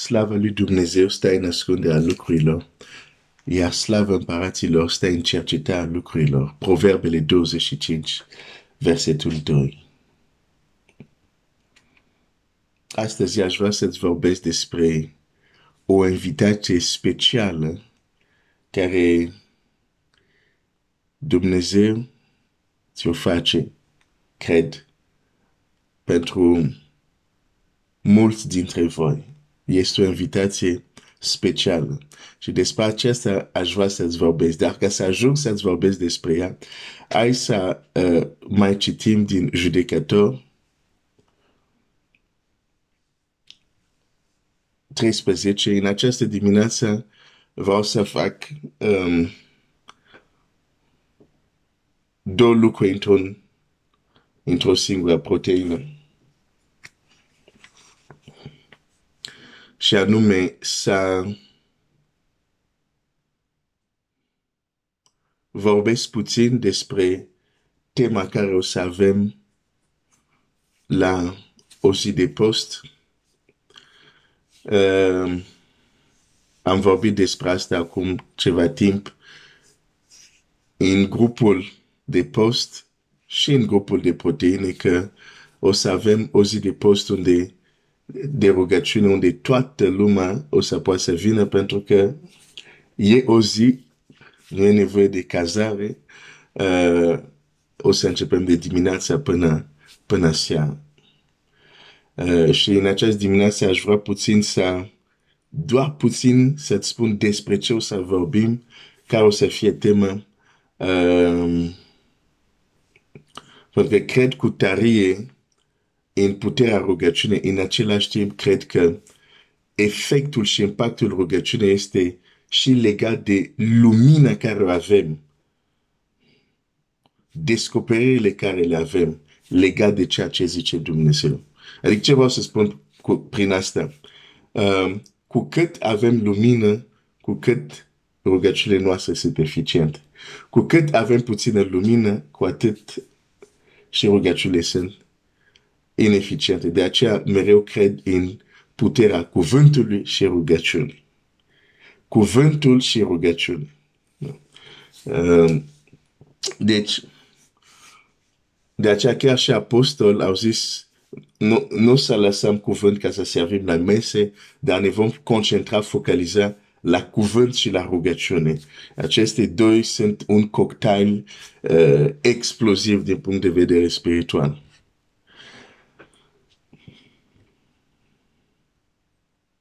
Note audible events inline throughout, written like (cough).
Slavă lui Dumnezeu stă în ascunderea lucrurilor, iar slavă împăraților stă în cercetarea lucrurilor. Proverbele 25, versetul 2. Astăzi aș vrea să-ți vorbesc despre o invitație specială care Dumnezeu ți-o face, cred, pentru mulți dintre voi. Este o invitație specială. Și despre aceasta aș vrea să-ți vorbesc. Dar ca să ajung să-ți vorbesc despre ea, hai să uh, mai citim din judecător 13. În această dimineață vreau să fac um, două lucruri într-un într-o singură proteină. Și anume să vorbesc puțin despre tema care o să avem la o zi de post. Uh, am vorbit despre asta ceva timp în grupul de post și în grupul de proteine că o să avem o zi de post unde de rugăciune unde toată lumea o să poată să vină pentru că e o zi, nu e nevoie de cazare, uh, o să începem de dimineața până, până seara. Uh, și în această dimineață aș vrea puțin să, doar puțin să-ți spun despre ce o să vorbim, care o să fie tema. Uh, pentru că cred cu tărie în puterea rugăciunii, în același timp cred că efectul și impactul rugăciunii este și legat de lumina care o avem, descoperirile care le avem legat de ceea ce zice Dumnezeu. Adică ce vreau să spun cu, prin asta? Uh, cu cât avem lumină, cu cât rugăciunile noastre sunt eficiente. Cu cât avem puțină lumină, cu atât și rugăciunile sunt ineficiente. De aceea mereu cred în puterea cuvântului și rugăciunii. Cuvântul și rugăciunii. Uh, deci, de aceea chiar și apostol au zis nu, nu să lăsăm cuvânt ca să servim la mese, dar ne vom concentra, focaliza la cuvânt și la rugăciune. Aceste doi sunt un cocktail uh, explosiv din punct de vedere spiritual.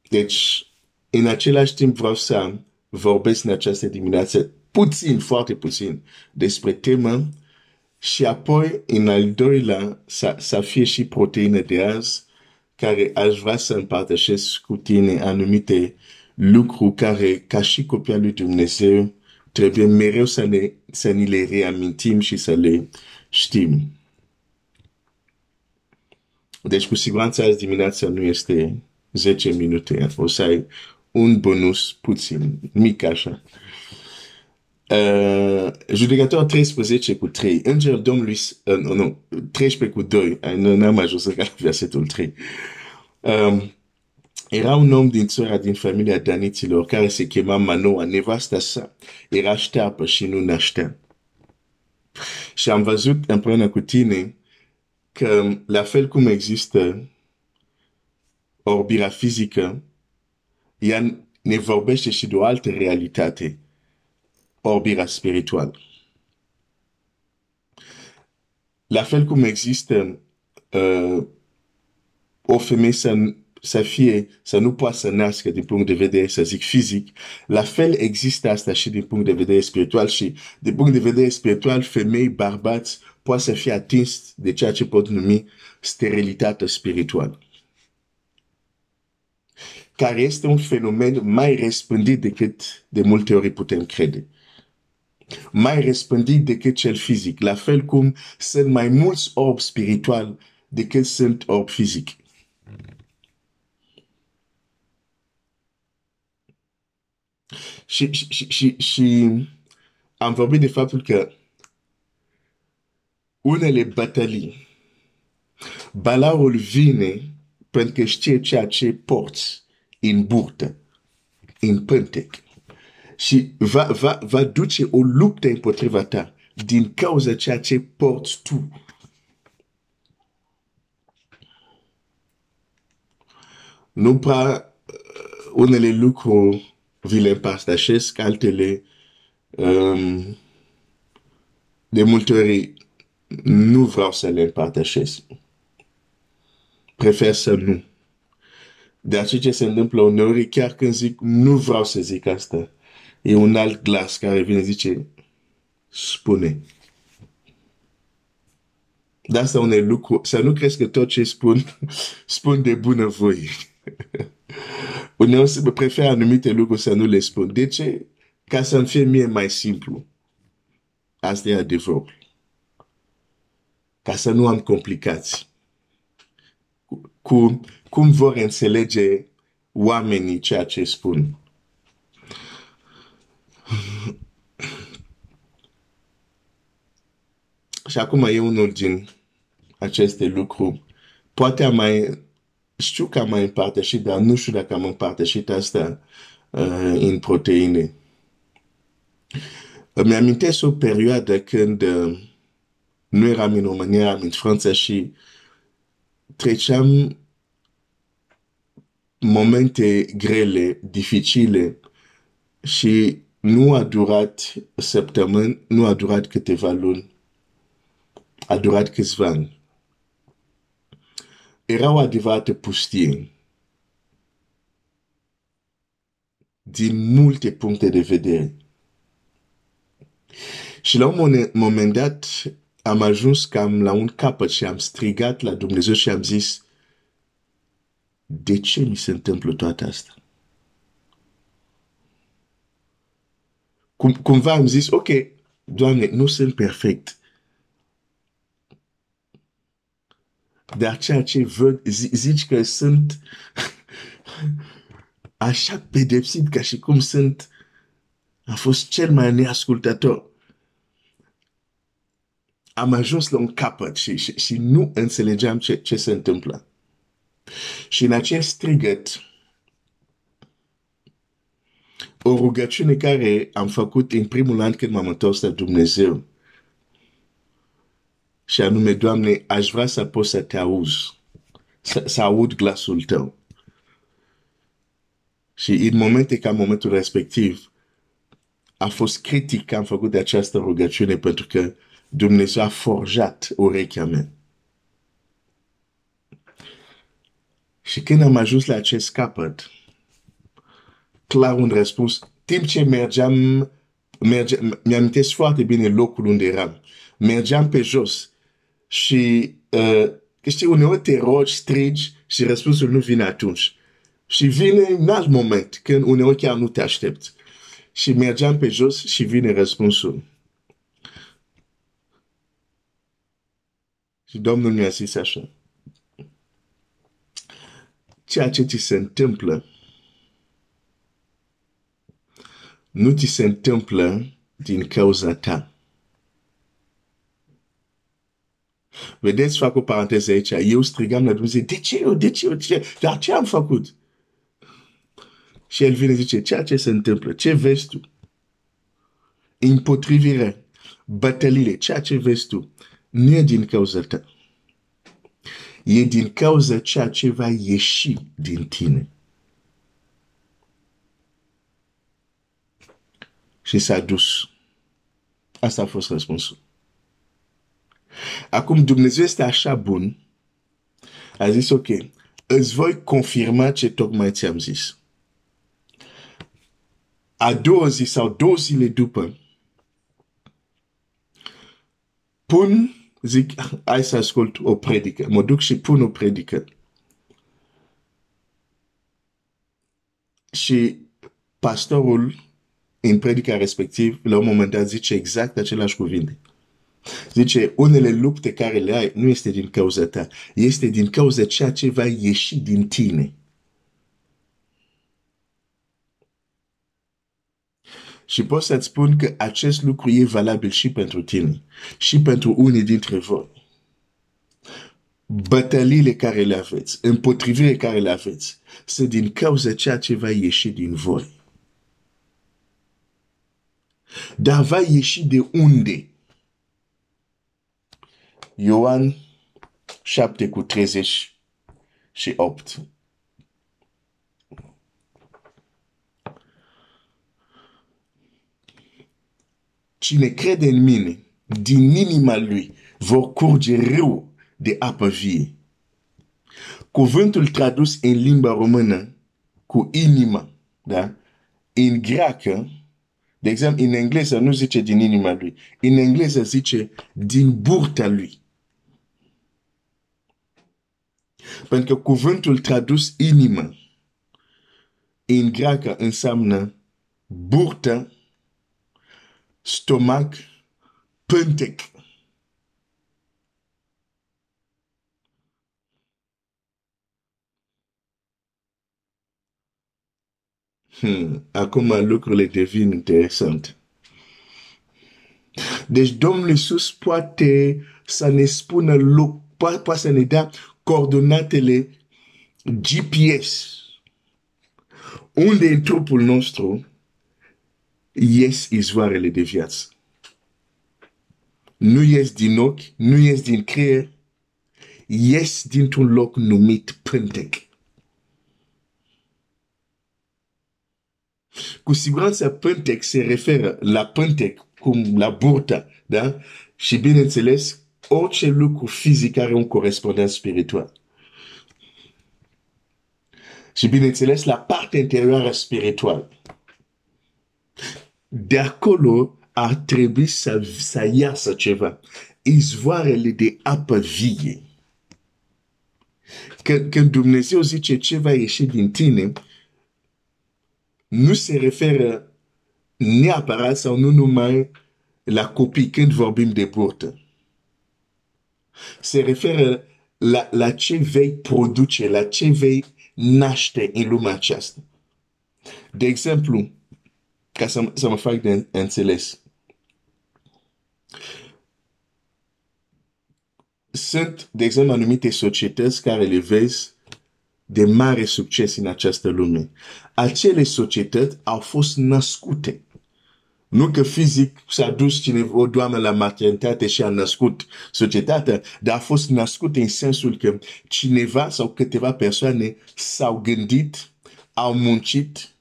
Deci, în același timp vreau să vorbesc în această dimineață puțin, foarte puțin, despre temă și apoi, în al doilea, să, să fie și proteine de azi, care aș vrea să împărtășesc cu tine anumite lucruri care, ca și copia lui Dumnezeu, trebuie mereu să ne, să ne le reamintim și să le știm. Deci, cu siguranță, azi dimineața nu este 10 minute. O să ai un bonus puțin, mic așa. Uh, judecător 13 cu 3. Înger Domnului, uh, nu, nu, 13 cu 2. Nu n-am ajuns la versetul 3. Um, era un om din țara, din familia Daniților, care se chema Manoa, nevasta sa. Era șteapă și nu naștea. Și am văzut împreună cu tine că, la fel cum există orbirea fizică, ea ne vorbește și de o altă realitate, orbirea spirituală. La fel cum există uh, o femeie să, să fie, să nu poată să nască din punct de vedere, să zic, fizic, la fel există asta și din punct de vedere spiritual și din punct de vedere spiritual, femei, bărbați, poate să fie atins de ceea ce pot numi sterilitate spirituală care este un fenomen mai răspândit decât de multe ori putem crede. Mai răspândit decât cel fizic, la fel cum sunt mai mulți orbi spiritual decât sunt orbi fizic. Și, și, și, și, și am vorbit de faptul că unele batalii, balaurul vine pentru că știe ceea ce porți în burtă, în pântec. Și va, va, va duce o luptă împotriva ta din cauza ceea ce porți tu. Nu prea uh, unele lucruri vi le împărtășesc, altele um, de multe ori nu vreau să le împărtășesc. Prefer să nu. Dar ceea ce se întâmplă uneori, chiar când zic, nu vreau să zic asta, e un alt glas care vine zice, spune. De asta unei lucru, să nu crezi că tot ce spun, (laughs) spun de bună voie. (laughs) uneori se prefer anumite lucruri să nu le spun. De ce? Ca să-mi fie mie mai simplu. Asta e adevărul. Ca să nu am complicații. Cu, cum vor înțelege oamenii ceea ce spun. Și acum e unul din aceste lucruri. Poate am mai, știu că am mai împărtășit, dar nu știu dacă am împărtășit asta uh, în proteine. Îmi amintesc o perioadă când uh, nu eram în România, eram în Franța și treceam momente grele, dificile și nu a durat săptămâni, nu a durat câteva luni, a durat câțiva ani. Era o adevărată pustie din multe puncte de vedere. Și la un moment dat am ajuns cam la un capăt și am strigat la Dumnezeu și am zis, de ce mi se întâmplă toate asta? Cum, cumva am zis, ok, Doamne, nu sunt perfect. Dar ceea ce văd, zici că sunt (laughs) așa pedepsit ca și cum sunt, a fost cel mai neascultător am ajuns la un capăt și, și, și nu înțelegeam ce, ce se întâmplă. Și în acel strigăt, o rugăciune care am făcut în primul an când m-am întors la Dumnezeu, și anume, Doamne, aș vrea să pot să te auzi, să, să aud glasul tău. Și în momente ca momentul respectiv, a fost critic că am făcut de această rugăciune pentru că Dumnezeu a forjat urechea mea. Și când am ajuns la acest capăt, clar un răspuns, timp ce mergeam, mergeam mi-amintesc foarte bine locul unde eram. Mergeam pe jos și, uh, știi, uneori te rogi, strigi și răspunsul nu vine atunci. Și vine în alt moment, când uneori chiar nu te aștepți. Și mergeam pe jos și vine răspunsul. Și Domnul mi-a zis așa. Ceea ce ți se întâmplă nu ți se întâmplă din cauza ta. Vedeți, fac o paranteză aici. Eu strigam la Dumnezeu, de ce eu, de ce eu, ce? Dar ce am făcut? Și el vine zice, ceea ce se întâmplă, ce vezi tu? Împotrivire, bătălile, ceea ce vezi tu, nu e din cauza ta. E din cauza ceea ce va ieși din tine. Și s-a dus. Asta a fost răspunsul. Acum Dumnezeu este așa bun. A zis, ok, îți voi confirma ce tocmai ți-am zis. A două zi sau două zile după, pun, zic, hai să ascult o predică. Mă duc și pun o predică. Și pastorul, în predica respectiv, la un moment dat zice exact același cuvinte. Zice, unele lupte care le ai nu este din cauza ta, este din cauza ceea ce va ieși din tine. Și pot să-ți spun că acest lucru e valabil și pentru tine, și pentru unii dintre voi. bătăliile care le aveți, împotrivirile care le aveți, să din cauza ceea ce va ieși din voi. Dar va ieși de unde? Ioan 7 cu 38. Cine crede în mine, din inima lui vor curge râu de apă vie. Cuvântul tradus în limba română cu inima, da? În greacă, de exemplu, în engleză nu zice din inima lui. În engleză zice din burta lui. Pentru că cuvântul tradus inimă în greacă înseamnă burtă, stomac, pântec. Hmm. Acum lucrurile devin interesante. Deci Domnul Iisus poate să ne spună loc, poate să ne dea coordonatele GPS. Unde în trupul nostru ies izvoarele de viață. Nu ies din ochi, nu ies din creier, ies dintr-un loc numit pântec. Cu siguranță pântec se referă la pântec, cum la burta, da? Și bineînțeles, orice lucru fizic are un corespondent spiritual. Și bineînțeles, la partea interioară spirituală. De acolo ar trebui să, să iasă ceva. Izvoarele de apă vie. Când, când Dumnezeu zice ce va ieși din tine, nu se referă neapărat sau nu numai la copii când vorbim de burtă. Se referă la, la ce vei produce, la ce vei naște în lumea aceasta. De exemplu, ca să, să mă fac de înțeles, sunt, de exemplu, anumite societăți care le vezi de mare succes în această lume. Acele societăți au fost născute. Nu că fizic s-a dus cineva, o doamnă la maternitate și a născut societatea, dar a fost născute în sensul că cineva sau câteva persoane s-au gândit, au muncit,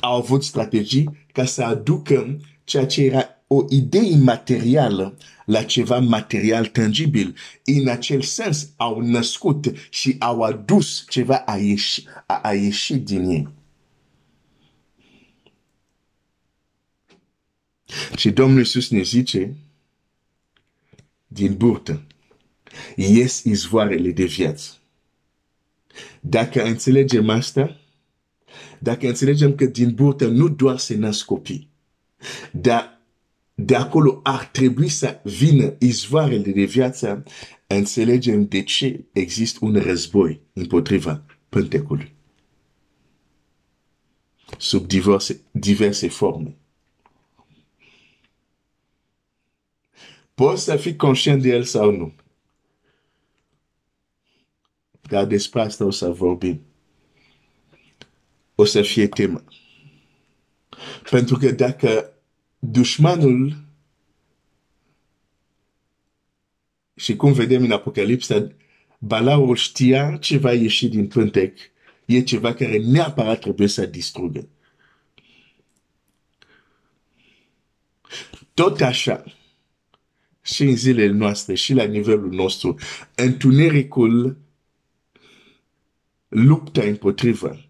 au avut strategii ca să aducă ceea ce era o idee materială la ceva material tangibil. În acel sens au născut și au adus ceva a ieși, a, a ieși din ei. Și Domnul Iisus ne zice, din burtă, ies izvoarele de viață. Dacă înțelegem asta, dacă înțelegem că din burtă nu doar se nasc copii, dar de acolo ar trebui să vină izvoarele de viață, înțelegem de ce există un război împotriva pântecului. Sub diverse, diverse forme. Poți să fii conștient de el sau nu. Dar despre asta o să vorbim. O să fie tema. Pentru că dacă dușmanul și cum vedem în Apocalipsa, Balaul știa ce va ieși din pântec. E ceva care neapărat trebuie să distrugă. Tot așa, și în zilele noastre, și la nivelul nostru, întunericul lupta împotriva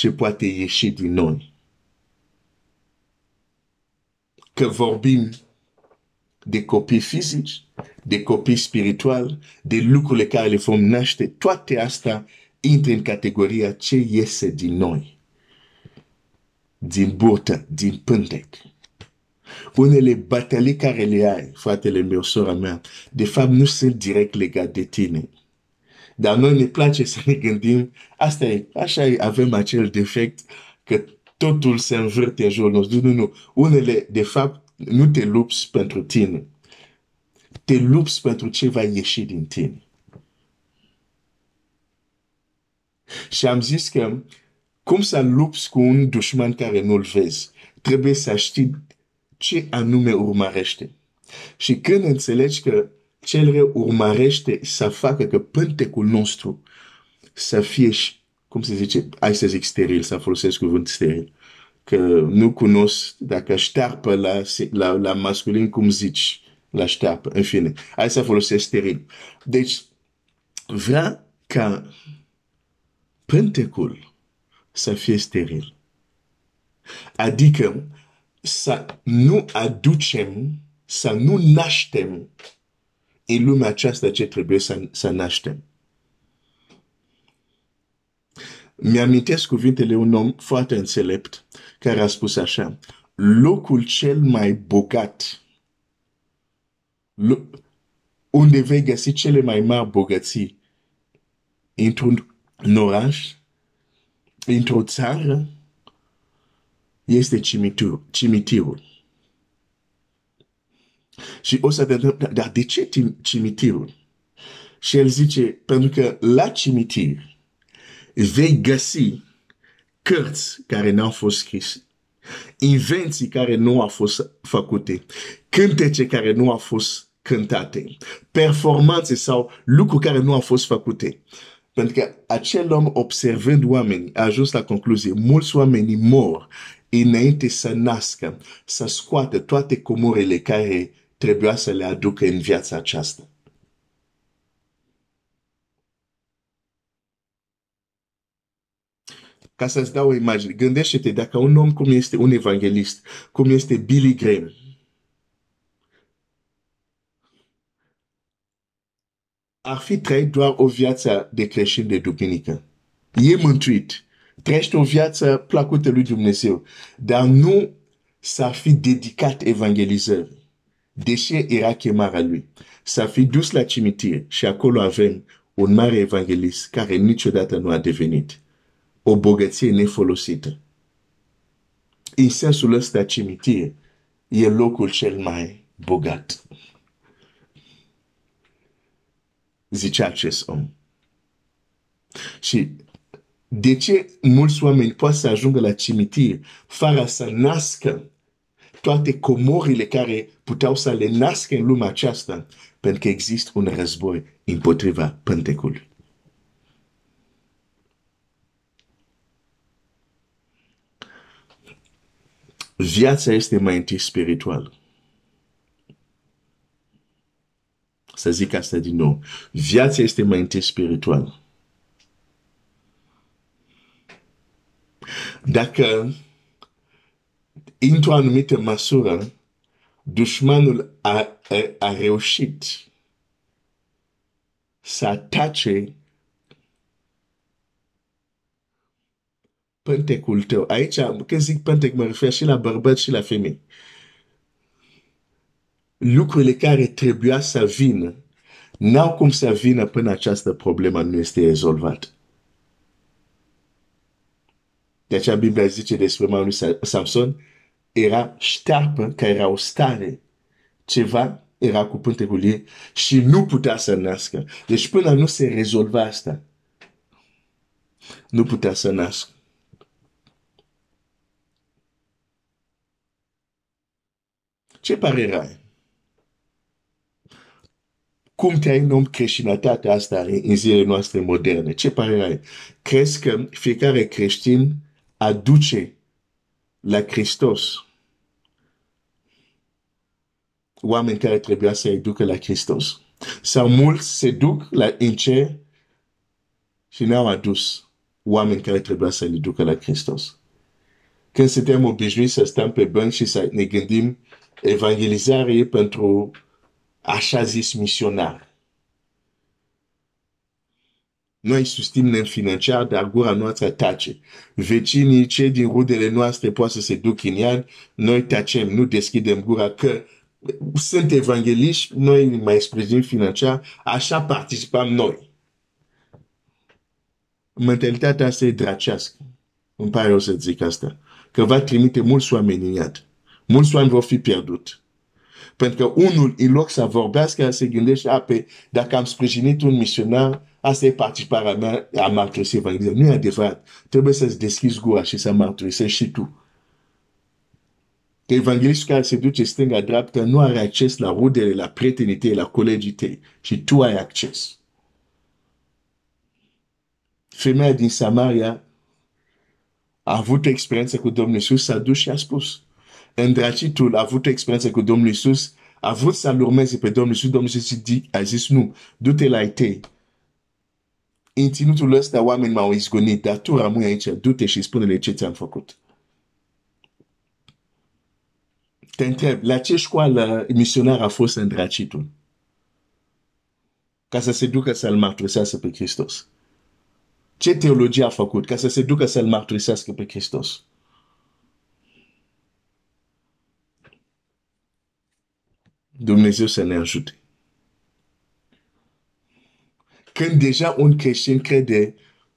ce poate ieși din noi. că vorbim de copii fizici, de copii spirituali, de lucrurile care le vom naște, toate astea intră în categoria ce iese din noi, din burtă, din pântec. Unele bătălii care le ai, fratele meu, sora mea, de fapt nu sunt direct legate de tine. Dar noi ne place să ne gândim, asta e, așa e, avem acel defect, că totul se învârte în jurul nostru. Nu, nu, nu. Unele, de fapt, nu te lupți pentru tine. te lupți pentru ce va ieși din tine. Și am zis că cum să lupți cu un dușman care nu-l vezi, trebuie să știi ce anume urmărește. Și când înțelegi că cel rău urmărește să facă că pântecul nostru să fie, cum se zice, hai să zic steril, să folosesc cuvânt steril, că nu cunosc dacă ștearpă la, la, la masculin, cum zici, la ștearpă, în fine, hai să folosesc steril. Deci, vrea ca pântecul să fie steril. Adică să nu aducem, să nu naștem în lumea aceasta ce trebuie să, să naștem. Mi-amintesc cuvintele un om foarte înțelept care a spus așa, locul cel mai bogat, unde vei găsi cele mai mari bogății, într-un oraș, într-o țară, este cimitirul. cimitirul. Și o să te dar de ce cimitirul? Și el zice, pentru că la cimitir vei găsi cărți care n-au fost scrise, invenții care nu au fost făcute, cântece care nu au fost cântate, performanțe sau lucruri care nu au fost făcute. Pentru că acel om observând oameni a ajuns la concluzie, mulți oameni mor înainte să nască, să scoată toate comorile care trebuia să le aducă în viața aceasta. Ca să-ți dau o imagine, gândește-te dacă un om cum este un evanghelist, cum este Billy Graham, ar fi trăit doar o viață de creștin de duminică. E mântuit. Trăiește o viață plăcută lui Dumnezeu, dar nu s-ar fi dedicat evangelizării deși era chemarea lui. S-a fi dus la cimitir și acolo avem un mare evanghelist care niciodată nu a devenit. O bogăție nefolosită. În sensul ăsta, cimitir e locul cel mai bogat. Zicea acest om. Și de ce mulți oameni pot să ajungă la cimitir fără să nască toate comorile care puteau să le nască în lumea aceasta, pentru că există un război împotriva pântecului. Viața este mai întâi spirituală. Să zic asta din nou. Viața este mai întâi spirituală. Dacă într-o anumită măsură, dușmanul a, a, a reușit să atace pântecul tău. Aici, când zic pântec, mă refer și la bărbați și la femei. Lucrurile care trebuia să vină, n-au cum să vină până această problemă nu este rezolvată. De aceea Biblia zice despre lui Samson, era ștearpă, care era o stare, ceva era cu pântecul ei și nu putea să nască. Deci până nu se rezolva asta, nu putea să nască. Ce părere ai? Cum te-ai în om creștinătatea asta în zilele noastre moderne? Ce părere ai? Crezi că fiecare creștin aduce la Hristos. Oameni care trebuia să-i ducă la Hristos. Sau mulți se duc la în cer și ne-au adus oameni care trebuia să le ducă la Hristos. Când suntem obișnuiți să stăm pe bănci și să ne gândim evangelizare pentru așa zis misionar. Noi susținem financiar, dar gura noastră tace. Vecinii, cei din rudele noastre poate să se duc în iad, noi tacem, nu deschidem gura că sunt evangeliști, noi mai sprijinim financiar, așa participăm noi. Mentalitatea asta e dracească. Îmi pare o să zic asta. Că va trimite mulți oameni în iad. Mulți oameni vor fi pierdut. Pentru că unul, în loc să vorbească, se gândește, a, pe, dacă am sprijinit un misionar, asta e participarea mea a mărturisi Evanghelia. Nu e adevărat. Trebuie să-ți deschizi gura și să mărturisești și tu. Că evanghelistul care se duce stânga-dreapta nu are acces la rudele, la prietenii tăi, la colegii tăi. Și tu ai acces. Femeia din Samaria a avut experiență cu Domnul Iisus, s-a dus și a spus. Îndracitul a avut experiență cu Domnul Iisus, a vrut să-L urmeze pe Domnul Iisus, Domnul Iisus a zis nu, du-te la ei În ținutul ăsta oameni m-au izgonit, dar tu rămâi aici, du-te și spune-le ce ți-am făcut. Te întreb, la ce școală misionar a fost îndracitul? Ca să se ducă să-L mărturisească pe Hristos. Ce teologie a făcut ca să se ducă să-L mărturisească pe Hristos? Dumnezeu să ne ajute. Când deja un creștin crede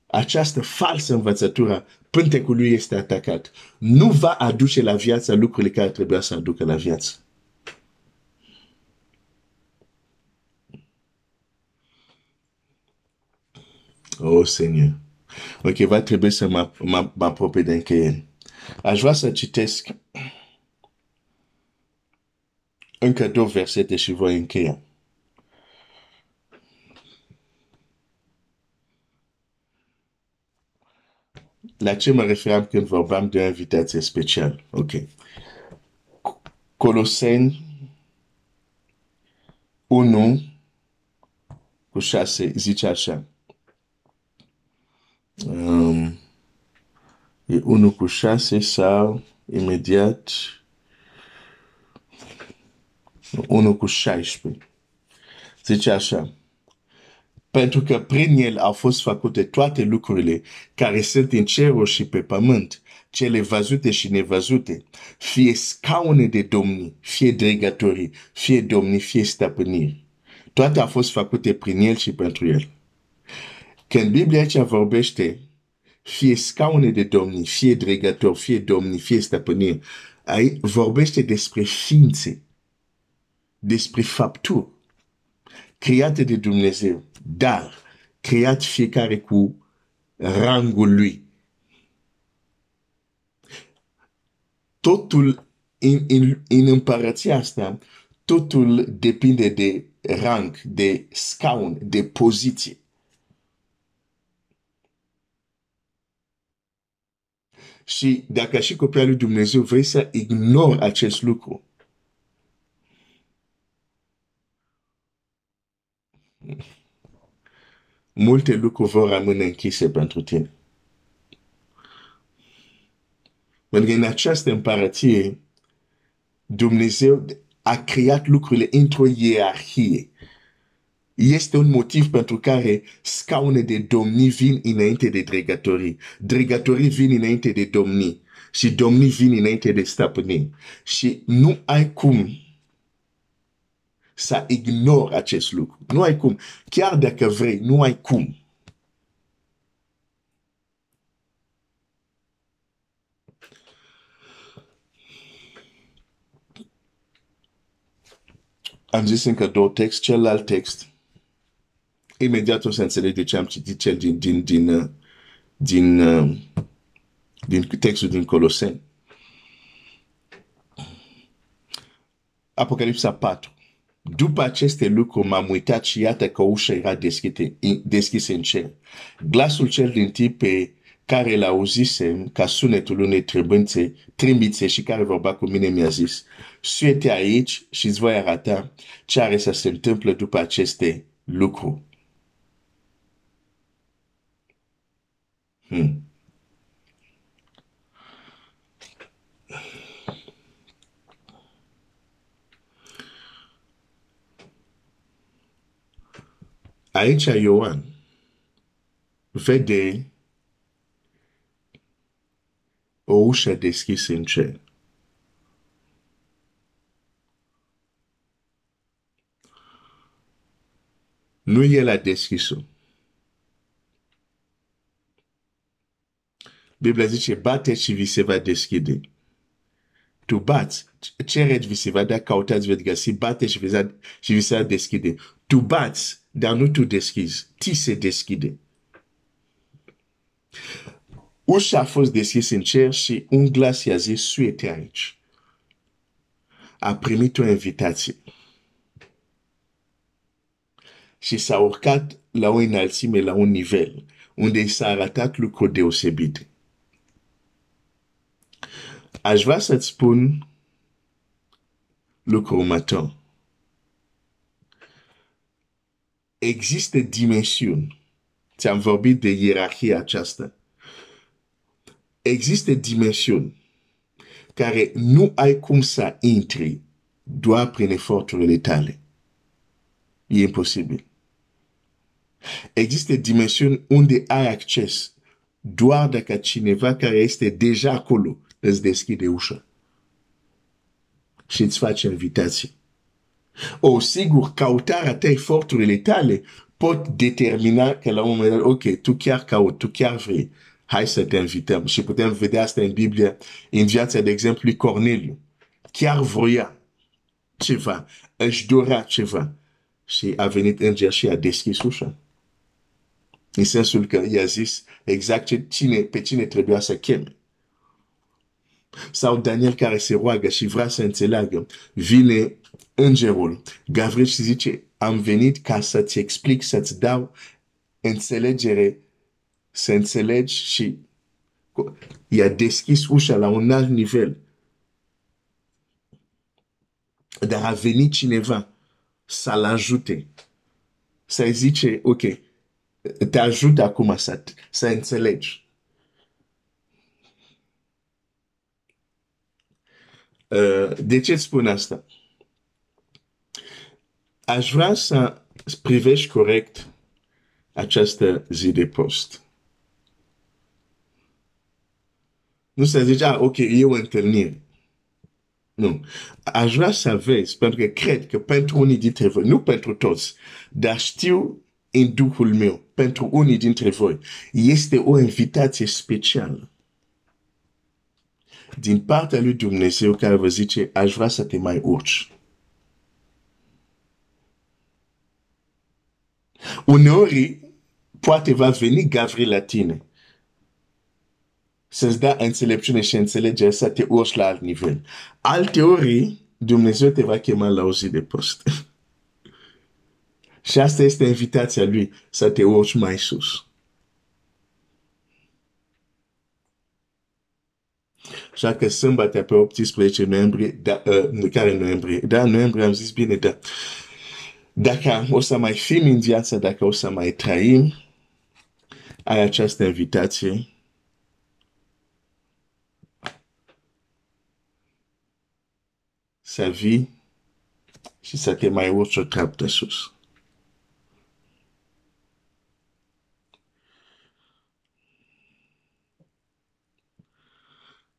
această falsă învățătură, pântecul lui este atacat. Nu va aduce la viață lucrurile care trebuia să aducă la viață. Oh, Seigneur. Ok, va trebui să mă, mă, mă apropii de încheiere. Aș vrea să citesc încă două versete și voi încheia. La ce mă referam când vorbeam de o invitație specială? Ok. Coloseni 1 cu 6 zice așa. Um, e 1 cu 6 sau imediat 1 cu 16. Zice așa. Pentru că prin el au fost făcute toate lucrurile care sunt în cerul și pe pământ, cele văzute și nevăzute, fie scaune de domni, fie dregătorii, fie domni, fie stăpâniri. Toate au fost făcute prin el și pentru el. Când Biblia aici vorbește, fie scaune de domni, fie dregători, fie domni, fie stăpâniri, ai, vorbește despre ființe, despre fapturi create de Dumnezeu, dar creat fiecare cu rangul lui. Totul în, în, în împărăția asta, totul depinde de rang, de scaun, de poziție. Și dacă și copia lui Dumnezeu vrei să ignori acest lucru, multe lucruri vor rămâne închise pentru tine. Pentru că în această împărăție, Dumnezeu a creat lucrurile într-o ierarhie. Este un motiv pentru care scaune de domnii vin înainte de dregătorii. Dregătorii vin înainte de domnii. Și domnii vin înainte de stăpânii. Și nu ai cum să ignori acest lucru. Nu ai cum. Chiar dacă vrei, nu ai cum. Am zis încă două text, celălalt text imediat o să înțeleg de ce am citit cel din, din, din, uh, din, uh, din textul din Coloseni. Apocalipsa 4. După aceste lucruri m-am uitat și iată că ușa era deschisă în cer. Glasul cel din tip pe care l-auzisem ca sunetul unei trâmbițe, trâmbițe și care vorba cu mine mi-a zis, suete aici și îți voi arăta ce are să se întâmple după aceste lucruri. Hmm. Aici Ioan vede o ușă deschisă în cer. Nu el a deschis-o. Biblia zice, bate și vi se va deschide. tu bați, cereți vi se va da, cautați veți găsi, bate și, vi și vi se deschide. Tu bați, dar nu tu deschizi, ti se deschide. Ușa a fost deschis în cer și un glas i-a zis, suete aici. A primit o invitație. Și s-a urcat la o înălțime, la un nivel, unde i s-a arătat lucruri deosebite. Aș vrea să-ți spun lucrul următor. Există dimensiuni. Ți-am vorbit de ierarhia aceasta. Există dimensiuni care nu ai cum să intri doar prin eforturile tale. E imposibil. Există dimensiuni unde ai acces doar dacă cineva care este deja acolo îți deschide ușa și îți face invitații. O, sigur, cautarea ta, eforturile tale pot determina că la un moment dat, ok, tu chiar cauți, tu chiar vrei, hai să te invităm. Și putem vedea asta în Biblie, în viața, de exemplu, lui Corneliu. Chiar vroia ceva, își dorea ceva. Și a venit înger și a deschis ușa. În sensul că i-a zis exact ce, cine, pe cine trebuia să cheme. Sau Daniel care se roagă și vrea să înțeleagă. Vine îngerul. Gavril și zice, am venit ca să-ți explic, să-ți dau înțelegere, să înțelegi și i-a deschis ușa la un alt nivel. Dar a venit cineva să-l ajute. Să zice, ok, te ajut acum să, să înțelegi. Uh, de ce spun asta? Aș vrea să privești corect această zi de post. Nu să zici, ah, ok, e o întâlnire. Nu. Aș vrea să vezi, pentru că cred că pentru unii dintre voi, nu pentru toți, dar știu în Duhul meu, pentru unii dintre voi, este o invitație specială din partea lui Dumnezeu care vă zice, aș vrea să te mai urci. Uneori, poate va veni Gavril la tine să-ți dea înțelepciune și înțelegere să te urci la alt nivel. Alte ori, Dumnezeu te va chema la o zi de post. (laughs) și asta este invitația lui, să te urci mai sus. Așa că sâmbătă pe 18 noiembrie, da, uh, care noiembrie? Da, noiembrie am zis bine, da. Dacă o să mai fim în viață, dacă o să mai trăim, ai această invitație. Să vii și să te mai urci o treaptă sus.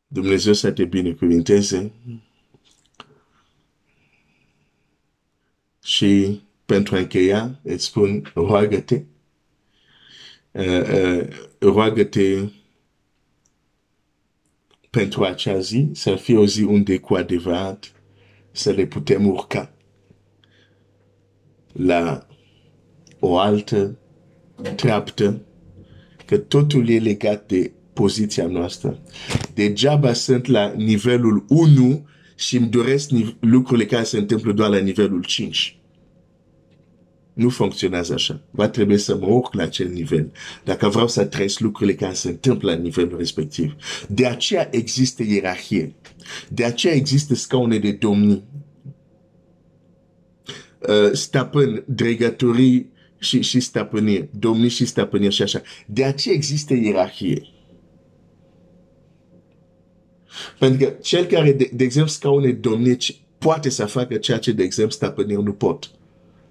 Dumnezeu să te binecuvinteze. Și pentru a încheia, îți spun, roagă-te. Uh, uh, roagă-te pentru acea zi, să fie o zi unde cu adevărat să le putem urca la o altă treaptă, că totul e legat de poziția noastră. Degeaba sunt la nivelul 1 și îmi doresc lucrurile care se întâmplă doar la nivelul 5. Nu funcționează așa. Va trebui să mă urc la acel nivel. Dacă vreau să trăiesc lucrurile care se întâmplă la nivelul respectiv. De aceea există ierarhie. De aceea există scaune de domnii. Uh, stăpân, dregătorii și, și stăpâniri. Domnii și stăpâniri și așa. De aceea există ierarhie. Pentru că cel care, de, de exemplu, scaune domnici poate să facă ceea ce, de exemplu, stăpâniri nu pot.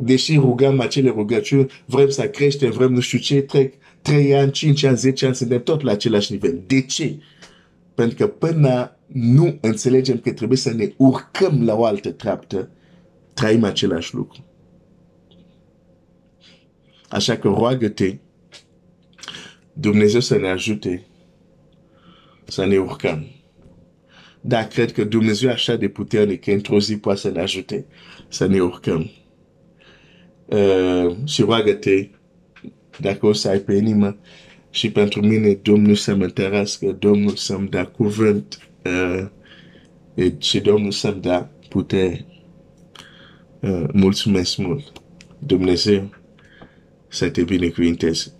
deși rugăm acele rugăciuni, vrem să creștem, vrem nu știu ce, trec 3 ani, 5 ani, 10 ani, suntem tot la același nivel. De ce? Pentru că până nu înțelegem că trebuie să ne urcăm la o altă treaptă, trăim același lucru. Așa că roagă-te Dumnezeu să ne ajute să ne urcăm. Dar cred că Dumnezeu așa de puternic că într-o zi poate să ne ajute să ne urcăm. Uh, și roagă-te dacă o să ai pe inimă și pentru mine Domnul să mă întărească, Domnul să-mi dea cuvânt uh, și Domnul să-mi dea putere. Uh, mulțumesc mult. Dumnezeu să te binecuvinteze.